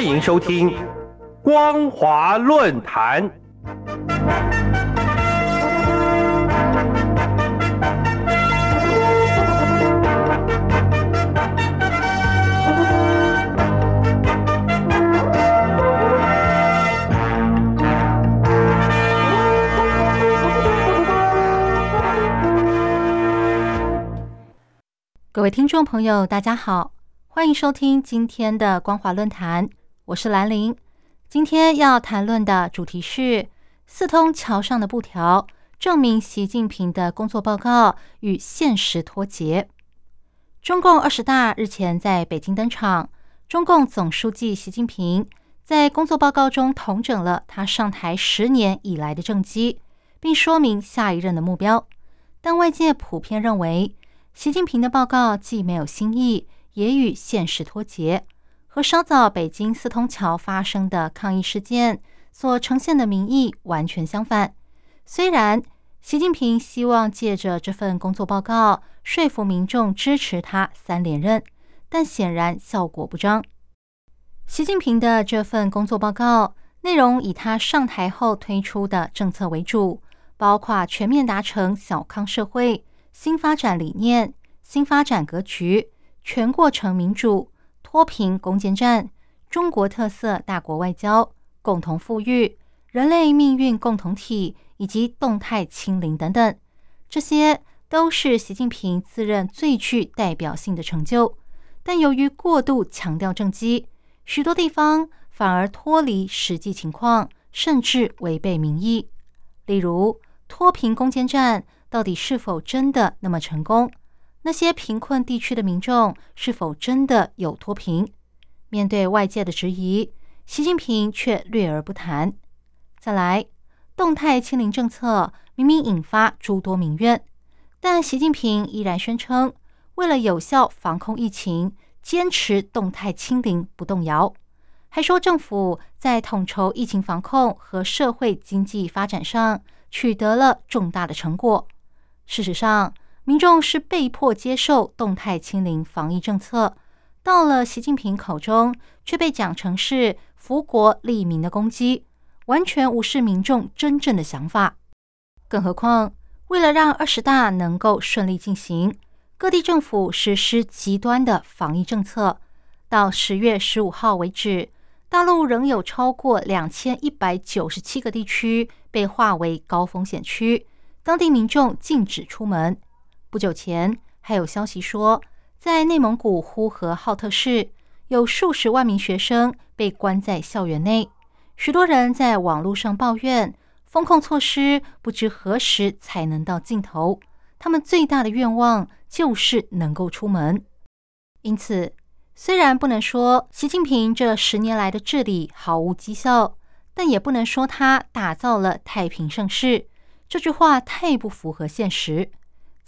欢迎收听《光华论坛》。各位听众朋友，大家好，欢迎收听今天的光华论坛，我是兰陵。今天要谈论的主题是四通桥上的布条，证明习近平的工作报告与现实脱节。中共二十大日前在北京登场，中共总书记习近平在工作报告中统整了他上台十年以来的政绩，并说明下一任的目标。但外界普遍认为，习近平的报告既没有新意，也与现实脱节，和稍早北京四通桥发生的抗议事件所呈现的民意完全相反。虽然习近平希望借着这份工作报告说服民众支持他三连任，但显然效果不彰。习近平的这份工作报告内容以他上台后推出的政策为主，包括全面达成小康社会。新发展理念、新发展格局、全过程民主、脱贫攻坚战、中国特色大国外交、共同富裕、人类命运共同体以及动态清零等等，这些都是习近平自认最具代表性的成就。但由于过度强调政绩，许多地方反而脱离实际情况，甚至违背民意。例如，脱贫攻坚战。到底是否真的那么成功？那些贫困地区的民众是否真的有脱贫？面对外界的质疑，习近平却略而不谈。再来，动态清零政策明明引发诸多民怨，但习近平依然宣称，为了有效防控疫情，坚持动态清零不动摇，还说政府在统筹疫情防控和社会经济发展上取得了重大的成果。事实上，民众是被迫接受动态清零防疫政策，到了习近平口中，却被讲成是福国利民的攻击，完全无视民众真正的想法。更何况，为了让二十大能够顺利进行，各地政府实施极端的防疫政策。到十月十五号为止，大陆仍有超过两千一百九十七个地区被划为高风险区。当地民众禁止出门。不久前，还有消息说，在内蒙古呼和浩特市，有数十万名学生被关在校园内。许多人在网络上抱怨，风控措施不知何时才能到尽头。他们最大的愿望就是能够出门。因此，虽然不能说习近平这十年来的治理毫无绩效，但也不能说他打造了太平盛世。这句话太不符合现实。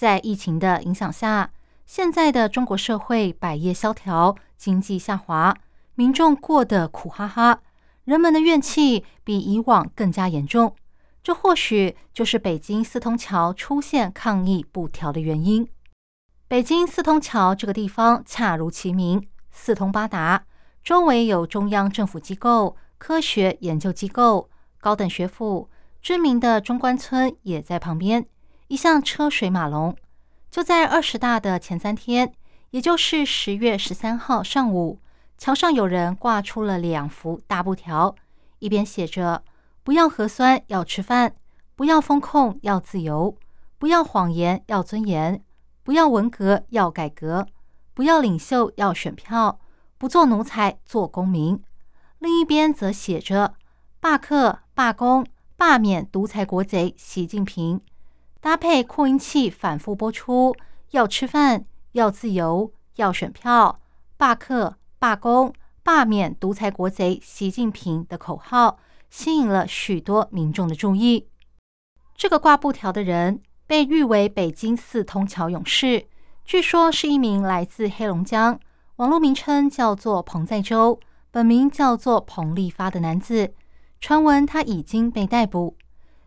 在疫情的影响下，现在的中国社会百业萧条，经济下滑，民众过得苦哈哈，人们的怨气比以往更加严重。这或许就是北京四通桥出现抗议布条的原因。北京四通桥这个地方恰如其名，四通八达，周围有中央政府机构、科学研究机构、高等学府。知名的中关村也在旁边，一向车水马龙。就在二十大的前三天，也就是十月十三号上午，桥上有人挂出了两幅大布条，一边写着“不要核酸要吃饭，不要风控要自由，不要谎言要尊严，不要文革要改革，不要领袖要选票，不做奴才做公民”，另一边则写着“罢课罢工”。罢免独裁国贼习近平，搭配扩音器反复播出“要吃饭，要自由，要选票，罢课、罢工、罢免独裁国贼习近平”的口号，吸引了许多民众的注意。这个挂布条的人被誉为“北京四通桥勇士”，据说是一名来自黑龙江，网络名称叫做彭在洲，本名叫做彭立发的男子。传闻他已经被逮捕。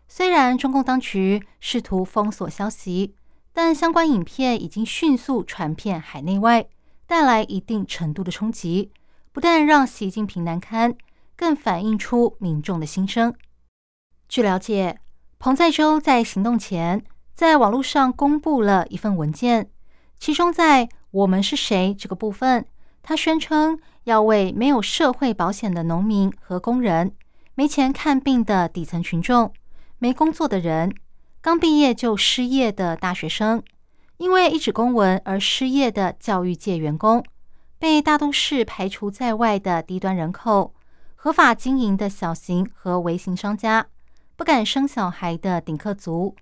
虽然中共当局试图封锁消息，但相关影片已经迅速传遍海内外，带来一定程度的冲击。不但让习近平难堪，更反映出民众的心声。据了解，彭在洲在行动前，在网络上公布了一份文件，其中在“我们是谁”这个部分，他宣称要为没有社会保险的农民和工人、没钱看病的底层群众、没工作的人、刚毕业就失业的大学生。因为一纸公文而失业的教育界员工，被大都市排除在外的低端人口，合法经营的小型和微型商家，不敢生小孩的顶客族，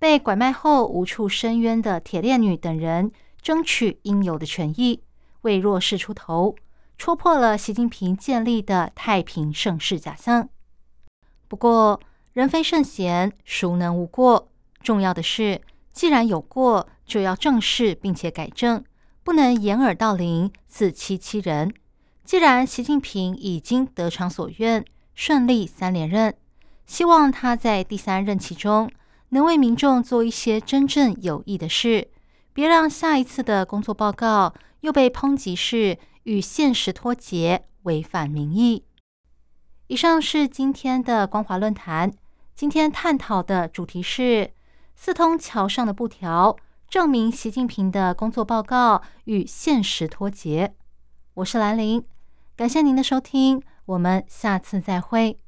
被拐卖后无处伸冤的铁链女等人，争取应有的权益，为弱势出头，戳破了习近平建立的太平盛世假象。不过，人非圣贤，孰能无过？重要的是。既然有过，就要正视并且改正，不能掩耳盗铃、自欺欺人。既然习近平已经得偿所愿，顺利三连任，希望他在第三任期中能为民众做一些真正有益的事，别让下一次的工作报告又被抨击是与现实脱节、违反民意。以上是今天的光华论坛，今天探讨的主题是。四通桥上的布条，证明习近平的工作报告与现实脱节。我是兰陵，感谢您的收听，我们下次再会。